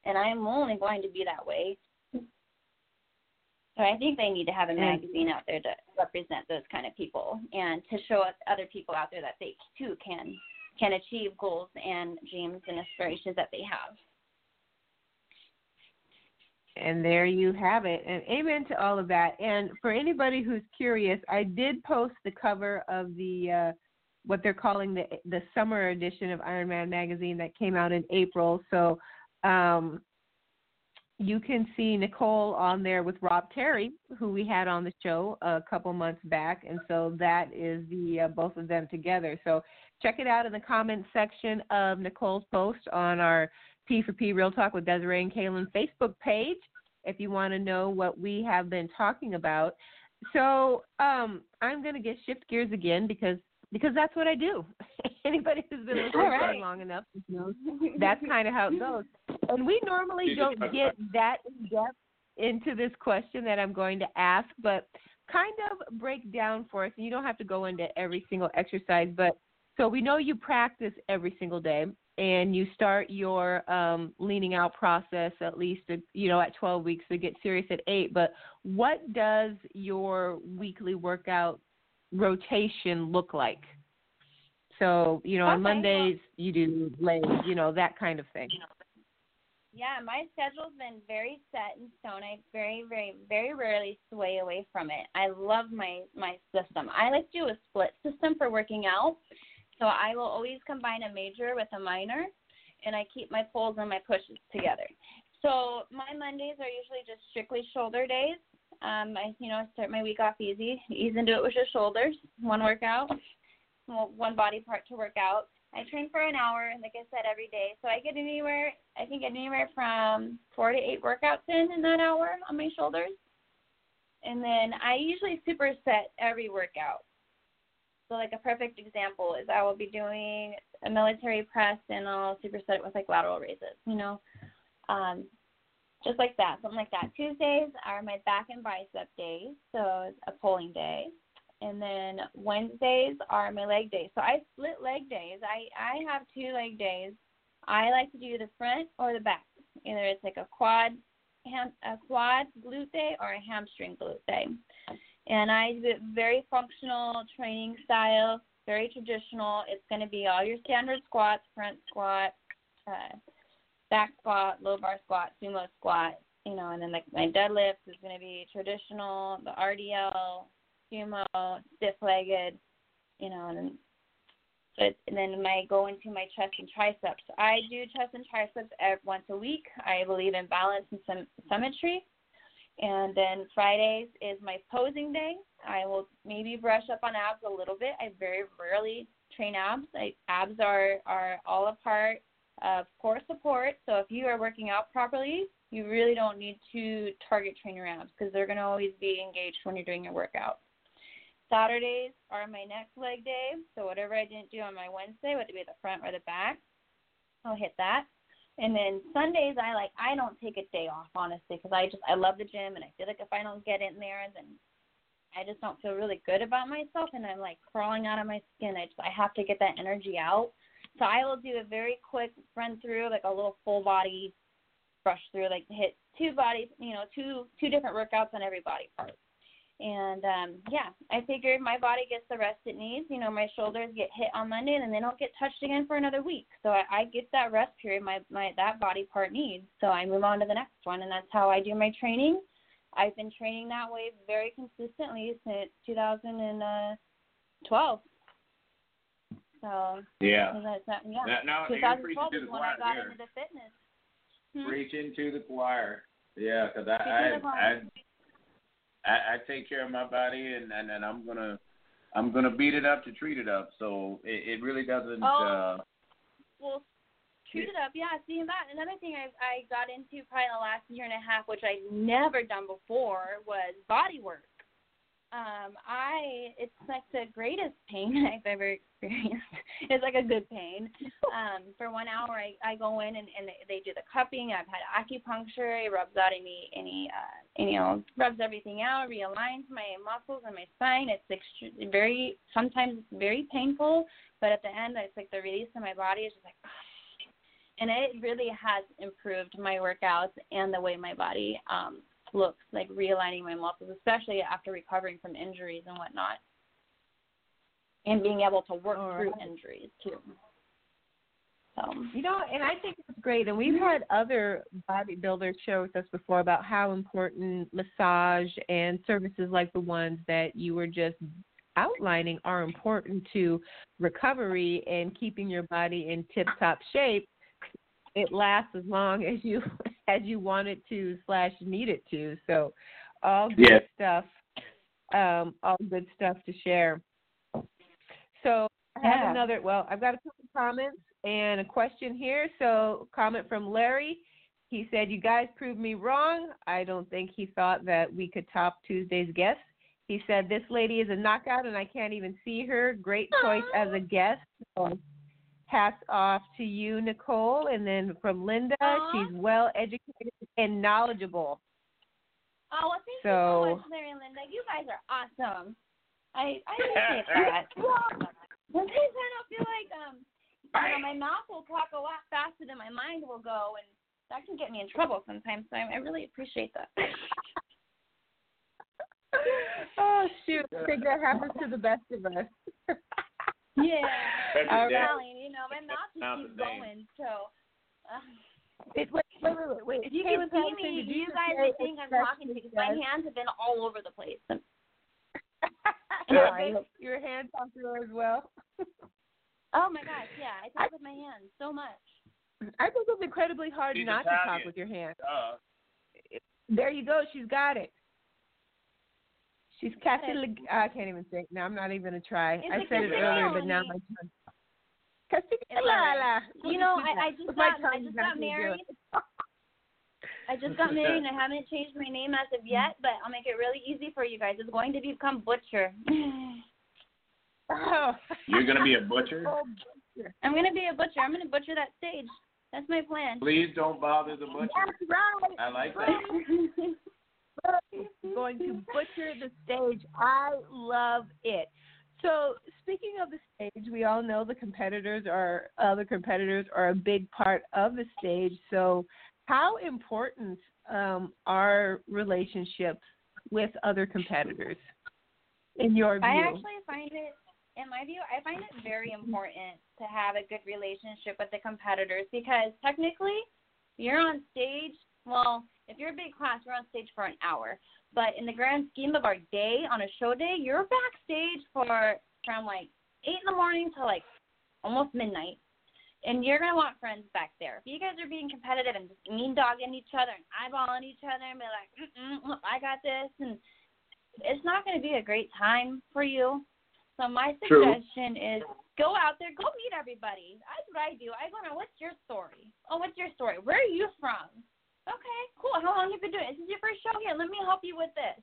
and I am only going to be that way. So I think they need to have a magazine out there to represent those kind of people and to show other people out there that they too can can achieve goals and dreams and aspirations that they have. And there you have it. And amen to all of that. And for anybody who's curious, I did post the cover of the uh, what they're calling the the summer edition of Iron Man magazine that came out in April. So um, you can see Nicole on there with Rob Terry, who we had on the show a couple months back, and so that is the uh, both of them together. So check it out in the comments section of Nicole's post on our P for P Real Talk with Desiree and Kaylin Facebook page. if you want to know what we have been talking about. So um, I'm going to get shift gears again because because that's what I do. Anybody who's been listening right. for long enough knows that's kind of how it goes. And we normally don't get that in depth into this question that I'm going to ask, but kind of break down for us. You don't have to go into every single exercise, but so we know you practice every single day and you start your um, leaning out process at least you know at 12 weeks to get serious at 8 but what does your weekly workout rotation look like? So you know okay. on mondays you do legs you know that kind of thing. Yeah my schedule's been very set in stone. I very very very rarely sway away from it. I love my my system. I like to do a split system for working out so I will always combine a major with a minor, and I keep my pulls and my pushes together. So my Mondays are usually just strictly shoulder days. Um, I you know start my week off easy, ease into it with your shoulders, one workout, one body part to work out. I train for an hour, like I said, every day. So I get anywhere, I can get anywhere from four to eight workouts in in that hour on my shoulders. And then I usually superset every workout. So like a perfect example is I will be doing a military press and I'll superset it with like lateral raises, you know. Um, just like that, something like that. Tuesdays are my back and bicep days, so it's a pulling day. And then Wednesdays are my leg days. So I split leg days. I I have two leg days. I like to do the front or the back. Either it's like a quad ham, a quad glute day or a hamstring glute day and I do it very functional training style, very traditional. It's going to be all your standard squats, front squat, uh, back squat, low bar squat, sumo squat, you know, and then like my deadlift is going to be traditional, the RDL, sumo, stiff legged, you know, and then but and then my go into my chest and triceps. I do chest and triceps every, once a week. I believe in balance and some symmetry. And then Fridays is my posing day. I will maybe brush up on abs a little bit. I very rarely train abs. I, abs are are all a part of core support. So if you are working out properly, you really don't need to target train your abs because they're going to always be engaged when you're doing your workout. Saturdays are my next leg day. So whatever I didn't do on my Wednesday, whether it be the front or the back, I'll hit that. And then Sundays, I like I don't take a day off honestly because I just I love the gym and I feel like if I don't get in there, then I just don't feel really good about myself and I'm like crawling out of my skin. I just I have to get that energy out. So I will do a very quick run through, like a little full body brush through, like hit two bodies, you know, two two different workouts on every body part. And um, yeah, I figured my body gets the rest it needs. You know, my shoulders get hit on Monday and then they don't get touched again for another week. So I, I get that rest period my, my that body part needs. So I move on to the next one, and that's how I do my training. I've been training that way very consistently since 2012. So yeah, that's not, yeah. That, no, 2012 is when I got here. into the fitness. Hmm? Preaching to the choir. Yeah, because I, I. I I, I take care of my body, and, and and I'm gonna I'm gonna beat it up to treat it up. So it, it really doesn't. Oh. Uh, well, treat it up. Yeah, see that. Another thing I I got into probably in the last year and a half, which I'd never done before, was body work. Um, I it's like the greatest pain I've ever experienced. it's like a good pain. Um, for one hour, I I go in and and they, they do the cupping. I've had acupuncture. It rubs out any any uh you know rubs everything out, realigns my muscles and my spine. It's extre- very sometimes it's very painful, but at the end, it's like the release of my body is just like. And it really has improved my workouts and the way my body um, looks like realigning my muscles, especially after recovering from injuries and whatnot, and being able to work All through injuries too. So You know, and I think it's great. And we've had other bodybuilders share with us before about how important massage and services like the ones that you were just outlining are important to recovery and keeping your body in tip top shape. It lasts as long as you as you want it to slash need it to. So all good Yes. stuff. Um, all good stuff to share. So I have Yeah. another. Well, I've got a couple comments and a question here. So, comment from Larry. He said, You guys proved me wrong. I don't think he thought that we could top Tuesday's guest. He said, This lady is a knockout and I can't even see her. Great choice as a guest. So, hats off to you, Nicole. And then from Linda, Aw. she's well educated and knowledgeable. Oh, well, thank So- you so much, Larry and Linda. You guys are awesome. I I appreciate that. Sometimes I don't feel like um, you know, my mouth will talk a lot faster than my mind will go, and that can get me in trouble sometimes. So I, I really appreciate that. oh, shoot. I think that happens to the best of us. yeah. That's All I'm telling you, you know, my mouth just keeps going. So. Uh, It, wait, wait, wait, wait, wait. if you Kaylin can see me, did you guys say would think I'm talking to because my hands have been all over the place. Sorry, your hand talked through as well. Oh my gosh, yeah, I talk with my hands so much. I think it's incredibly hard She's not to talk with your hands. Uh, There you go. She's got it. She's Castiglione. I can't even say No. I'm not even gonna try. It's I a said it earlier, but now Castiglione. my tongue. Castiglione. You know, I, I just got I just got married. I just got married and I haven't changed my name as of yet, but I'll make it really easy for you guys. It's going to become Butcher. Oh. you're gonna be a butcher. Oh, I'm gonna be a butcher. I'm gonna butcher that stage. That's my plan. Please don't bother the butcher. That's right. I like that. going to butcher the stage. I love it. So speaking of the stage, we all know the competitors are other competitors are a big part of the stage. So how important um, are relationships with other competitors in your view? I actually find it, in my view, I find it very important to have a good relationship with the competitors because technically, you're on stage. Well, if you're a big class, you're on stage for an hour. But in the grand scheme of our day, on a show day, you're backstage for from like eight in the morning to like almost midnight. And you're gonna want friends back there. If you guys are being competitive and just mean dogging each other and eyeballing each other and be like, Mm-mm, I got this, and it's not to be a great time for you. So my True. suggestion is go out there, go meet everybody. That's what I do. I go. What's your story? Oh, what's your story? Where are you from? Okay, cool. How long have you been doing? This is your first show here. Let me help you with this.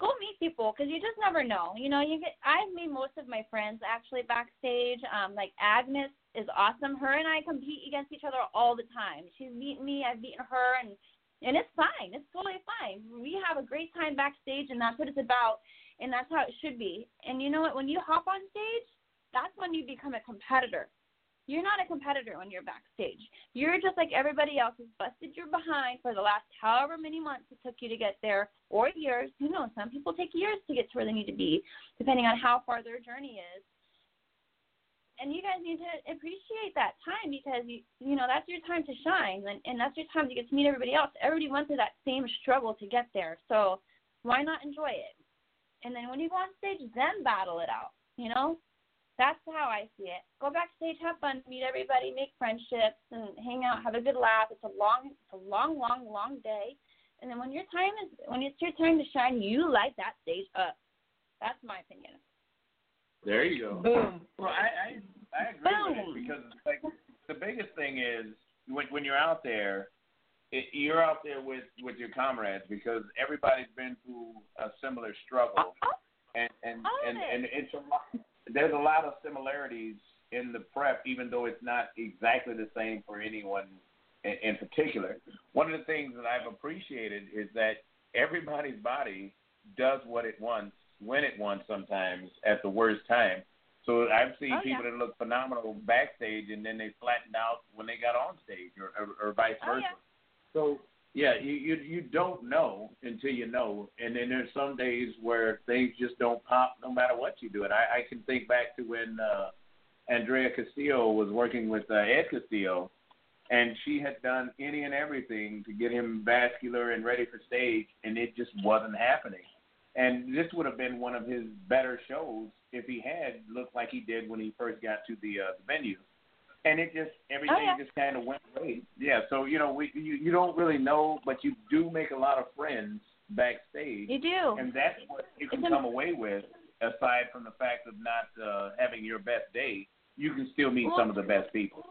Go meet people because you just never know. You know, you get. I've made most of my friends actually backstage. Um, like Agnes is awesome. Her and I compete against each other all the time. She's beaten me. I've beaten her, and and it's fine. It's totally fine. We have a great time backstage, and that's what it's about, and that's how it should be. And you know what? When you hop on stage, that's when you become a competitor. You're not a competitor when you're backstage. You're just like everybody else who's busted your behind for the last however many months it took you to get there, or years. Who knows? Some people take years to get to where they need to be, depending on how far their journey is and you guys need to appreciate that time because you you know that's your time to shine and, and that's your time to get to meet everybody else. Everybody went through that same struggle to get there, so why not enjoy it? And then when you go on stage, then battle it out. You know, that's how I see it. Go backstage, have fun, meet everybody, make friendships, and hang out, have a good laugh. It's a long, it's a long, long, long day. And then when your time is when it's your time to shine, you light that stage up. That's my opinion. There you go. Boom. Well, I I, I agree with it because like the biggest thing is when when you're out there, it, you're out there with with your comrades because everybody's been through a similar struggle, uh, oh. and and oh, and, and it's a lot. There's a lot of similarities in the prep, even though it's not exactly the same for anyone in, in particular. One of the things that I've appreciated is that everybody's body does what it wants when it wants sometimes at the worst time. So I've seen Oh, people yeah. that look phenomenal backstage and then they flattened out when they got on stage or, or, or vice Oh, versa. yeah. So yeah, you, you you don't know until you know, and then there's some days where things just don't pop no matter what you do. And I, I can think back to when uh, Andrea Castillo was working with uh, Ed Castillo, and she had done any and everything to get him vascular and ready for stage, and it just wasn't happening. And this would have been one of his better shows if he had looked like he did when he first got to the uh, the venue. And it just everything Oh, yeah. just kind of went away. Yeah, so you know we you, you don't really know, but you do make a lot of friends backstage, You do. and that's what you can It's come away with. Aside from the fact of not uh, having your best day, you can still meet Well, some of the best people.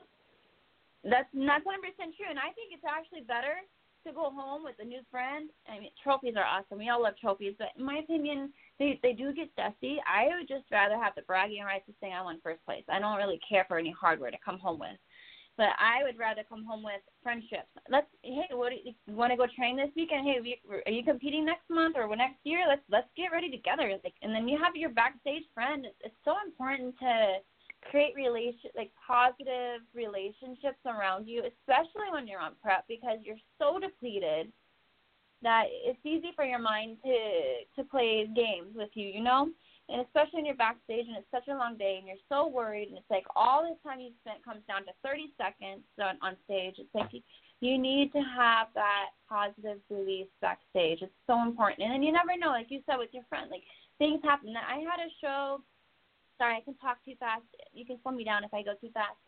that's that's one percent true, and I think it's actually better to go home with a new friend. I mean, trophies are awesome. We all love trophies, but in my opinion, they they do get dusty. I would just rather have the bragging rights to say I won first place. I don't really care for any hardware to come home with. But I would rather come home with friendships. Let's hey, what do you, you want to go train this weekend? Hey, are you competing next month or next year? Let's let's get ready together. Like, and then you have your backstage friend. It's, it's so important to create relation like positive relationships around you, especially when you're on prep because you're so depleted that it's easy for your mind to to play games with you, you know? and especially when you're backstage and it's such a long day and you're so worried and it's like all this time you spent comes down to 30 seconds on, on stage. It's like you, need to have that positive release backstage. It's so important. And then you never know, like you said with your friend, like things happen. I had a show. Sorry, I can talk too fast. You can slow me down if I go too fast.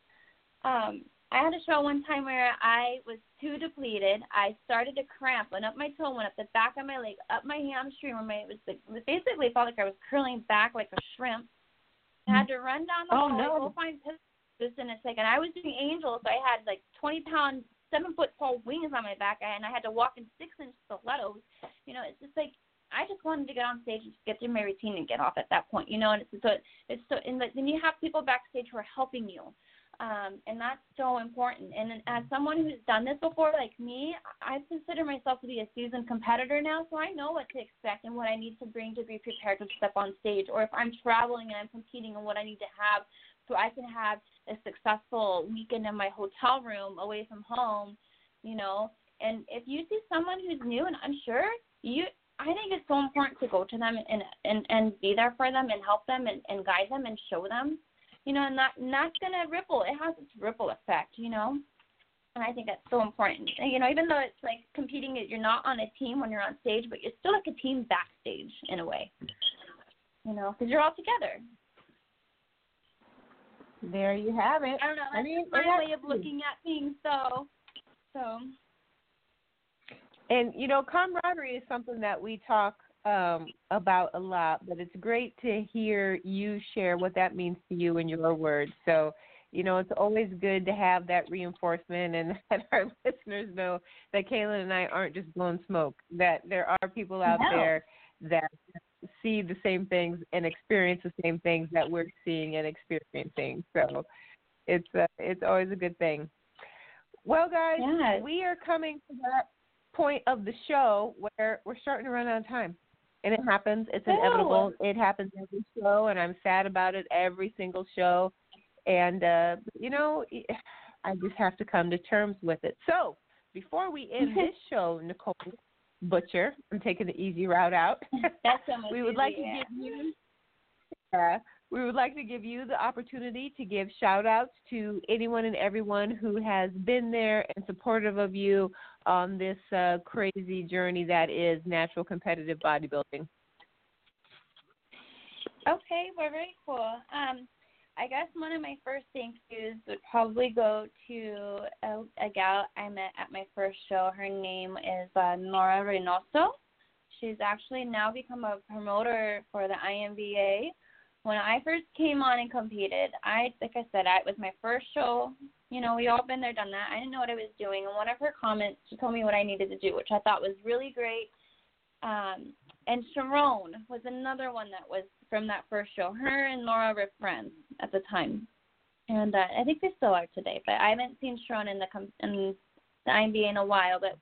Um, I had a show one time where I was too depleted. I started to cramp, went up my toe, went up the back of my leg, up my hamstring, where my it was the, basically felt like I was curling back like a shrimp. I had to run down the oh, hall, no. go find this in a second. I was doing angels, so I had like 20 pound, seven foot tall wings on my back, and I had to walk in six inch stilettos. You know, it's just like I just wanted to get on stage and get through my routine and get off at that point. You know, and it's so it's so and then you have people backstage who are helping you um, and that's so important. And as someone who's done this before, like me, I consider myself to be a seasoned competitor now, so I know what to expect and what I need to bring to be prepared to step on stage. Or if I'm traveling and I'm competing, and what I need to have so I can have a successful weekend in my hotel room away from home, you know. And if you see someone who's new and unsure, you I think it's so important to go to them and and and be there for them and help them and, and guide them and show them you know, and that and that's gonna ripple. It has its ripple effect, you know. And I think that's so important. And, you know, even though it's like competing, you're not on a team when you're on stage, but you're still like a team backstage in a way. You know, because you're all together. There you have it. I don't know. That's I mean, my way of looking at things. So, so. And you know, camaraderie is something that we talk um, about a lot, but it's great to hear you share what that means to you in your words. So, you know, it's always good to have that reinforcement and that our listeners know that Kaylin and I aren't just blowing smoke, that there are people out no. there that see the same things and experience the same things that we're seeing and experiencing. So it's uh, it's always a good thing. Well, guys, yes. we are coming to that point of the show where we're starting to run out of time and it happens. It's inevitable. It happens every show, and I'm sad about it every single show. And uh, you know, I just have to come to terms with it. So before we end this show, Nicole Butcher, I'm taking the easy route out. That's so we would easy, like to give you. Uh, we would like to give you the opportunity to give shout outs to anyone and everyone who has been there and supportive of you on this uh, crazy journey that is natural competitive bodybuilding. Okay, well, very cool. Um, I guess one of my first thank yous would probably go to a, a gal I met at my first show. Her name is uh, Nora Reynoso. She's actually now become a promoter for the INBA when I first came on and competed, I like I said, I, it was my first show. You know, we all been there, done that. I didn't know what I was doing, and one of her comments, she told me what I needed to do, which I thought was really great. Um, and Sharon was another one that was from that first show. Her and Laura were friends at the time, and uh, I think they still are today. But I haven't seen Sharon in the com- in the INBA in a while. But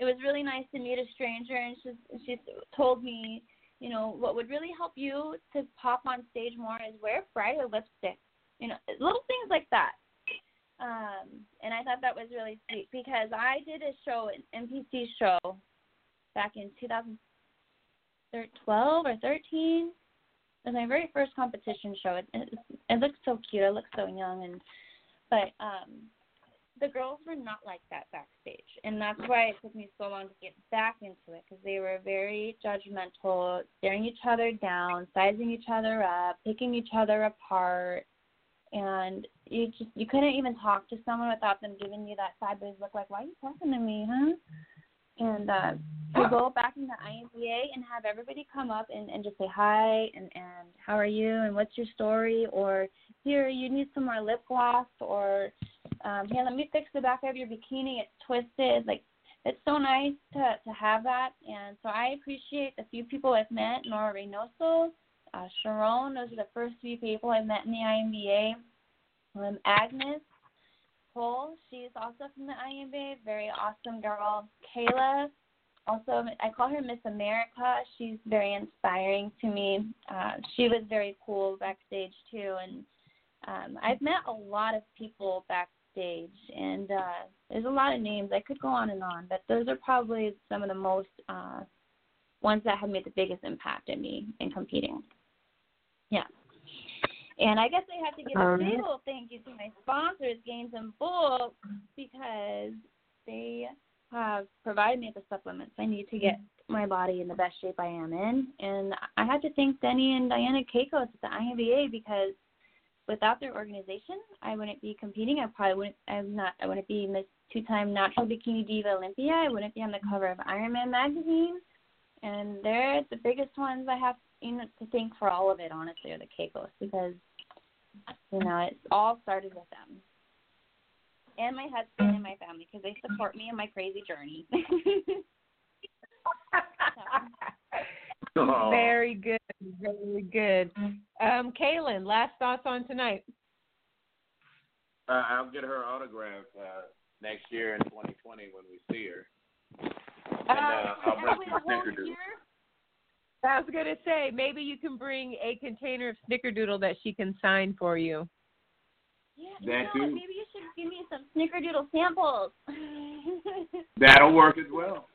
it was really nice to meet a stranger, and she she told me you know, what would really help you to pop on stage more is wear brighter lipstick. You know, little things like that. Um, and I thought that was really sweet because I did a show, an NPC show, back in 2012 or 13. It was my very first competition show. It, it, it looked so cute. I looked so young, and but um, the girls were not like that backstage, and that's why it took me so long to get back into it because they were very judgmental, staring each other down, sizing each other up, picking each other apart, and you just you couldn't even talk to someone without them giving you that sideways look, like, "Why are you talking to me, huh?" And uh, to go back into INBA and have everybody come up and, and just say hi and and how are you and what's your story? Or here you need some more lip gloss or um, hey, let me fix the back of your bikini. It's twisted. Like, it's so nice to to have that. And so I appreciate the few people I've met. Nora Reynoso, uh, Sharon. Those are the first few people I met in the INBA. Um, Agnes Cole. She's also from the INBA. Very awesome girl. Kayla. Also, I call her Miss America. She's very inspiring to me. Uh, she was very cool backstage too, and um, I've met a lot of people backstage, and uh, there's a lot of names. I could go on and on, but those are probably some of the most uh, ones that have made the biggest impact on me in competing. Yeah. And I guess I have to give a big old thank you to my sponsors, Gains In Bulk, because they have provided me with the supplements I need to get my body in the best shape I am in. And I have to thank Denny and Diana Kakos at the INBA because without their organization, I wouldn't be competing. I probably wouldn't. I'm not. I wouldn't be Miss Two-Time Natural Bikini Diva Olympia. I wouldn't be on the cover of Iron Man magazine. And they're the biggest ones I have you know, to thank for all of it. Honestly, are the Kakos because you know it all started with them and my husband and my family because they support me in my crazy journey. so. Very good, very good. Um, Kaylin, last thoughts on tonight? Uh, I'll get her autograph uh, next year in 2020 when we see her. And uh, uh I'll bring some snickerdoodle. I was gonna say maybe you can bring a container of snickerdoodle that she can sign for you. Yeah, that you know, maybe you should give me some snickerdoodle samples. That'll work as well.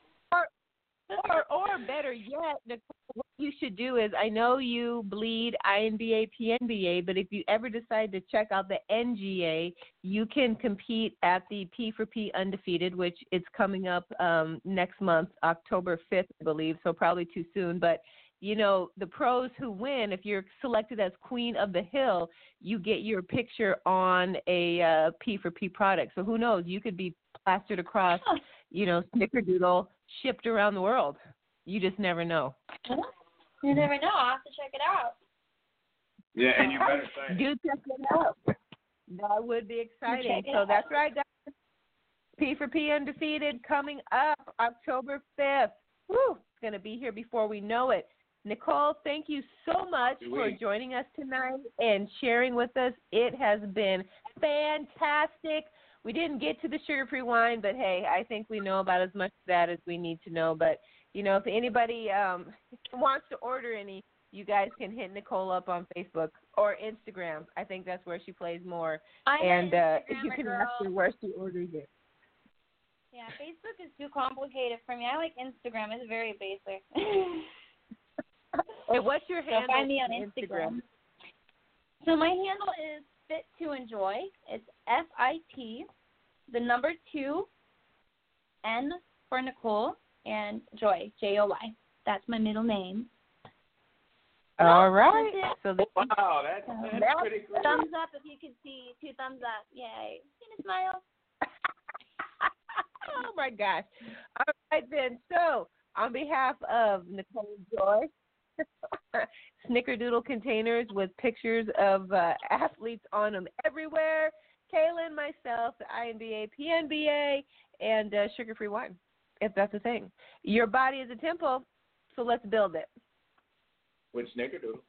Or, or, better yet, Nicole, what you should do is I know you bleed INBA, PNBA, but if you ever decide to check out the NGA, you can compete at the P for P Undefeated, which it's coming up um, next month, October 5th, I believe, so probably too soon. But you know, the pros who win, if you're selected as Queen of the Hill, you get your picture on a uh, P for P product. So who knows? You could be plastered across, you know, Snickerdoodle shipped around the world. You just never know. You never know. I'll have to check it out. Yeah, and you better say. Do check it out. That would be exciting. So out. that's right, guys. P for P undefeated coming up October 5th. Woo! It's going to be here before we know it. Nicole, thank you so much for joining us tonight and sharing with us. It has been fantastic. We didn't get to the sugar free wine, but hey, I think we know about as much of that as we need to know. But, you know, if anybody um, wants to order any, you guys can hit Nicole up on Facebook or Instagram. I think that's where she plays more. I'm and uh, you can ask her where she orders it. Yeah, Facebook is too complicated for me. I like Instagram. It's very basic. Hey, what's your handle? So find me on Instagram. Instagram. So my handle is Fit to Enjoy. It's F I T, the number two, N for Nicole, and Joy J O Y. That's my middle name. All right. So oh, the, wow, that's, that's, that's pretty cool. Thumbs up if you can see. Two thumbs up. Yay. See a smile. oh my gosh. All right then. So on behalf of Nicole Joy, snickerdoodle containers with pictures of uh, athletes on them everywhere. Kaylin, myself, the INBA, PNBA, and uh, sugar free wine, if that's a thing. Your body is a temple, so let's build it. With snickerdoodle.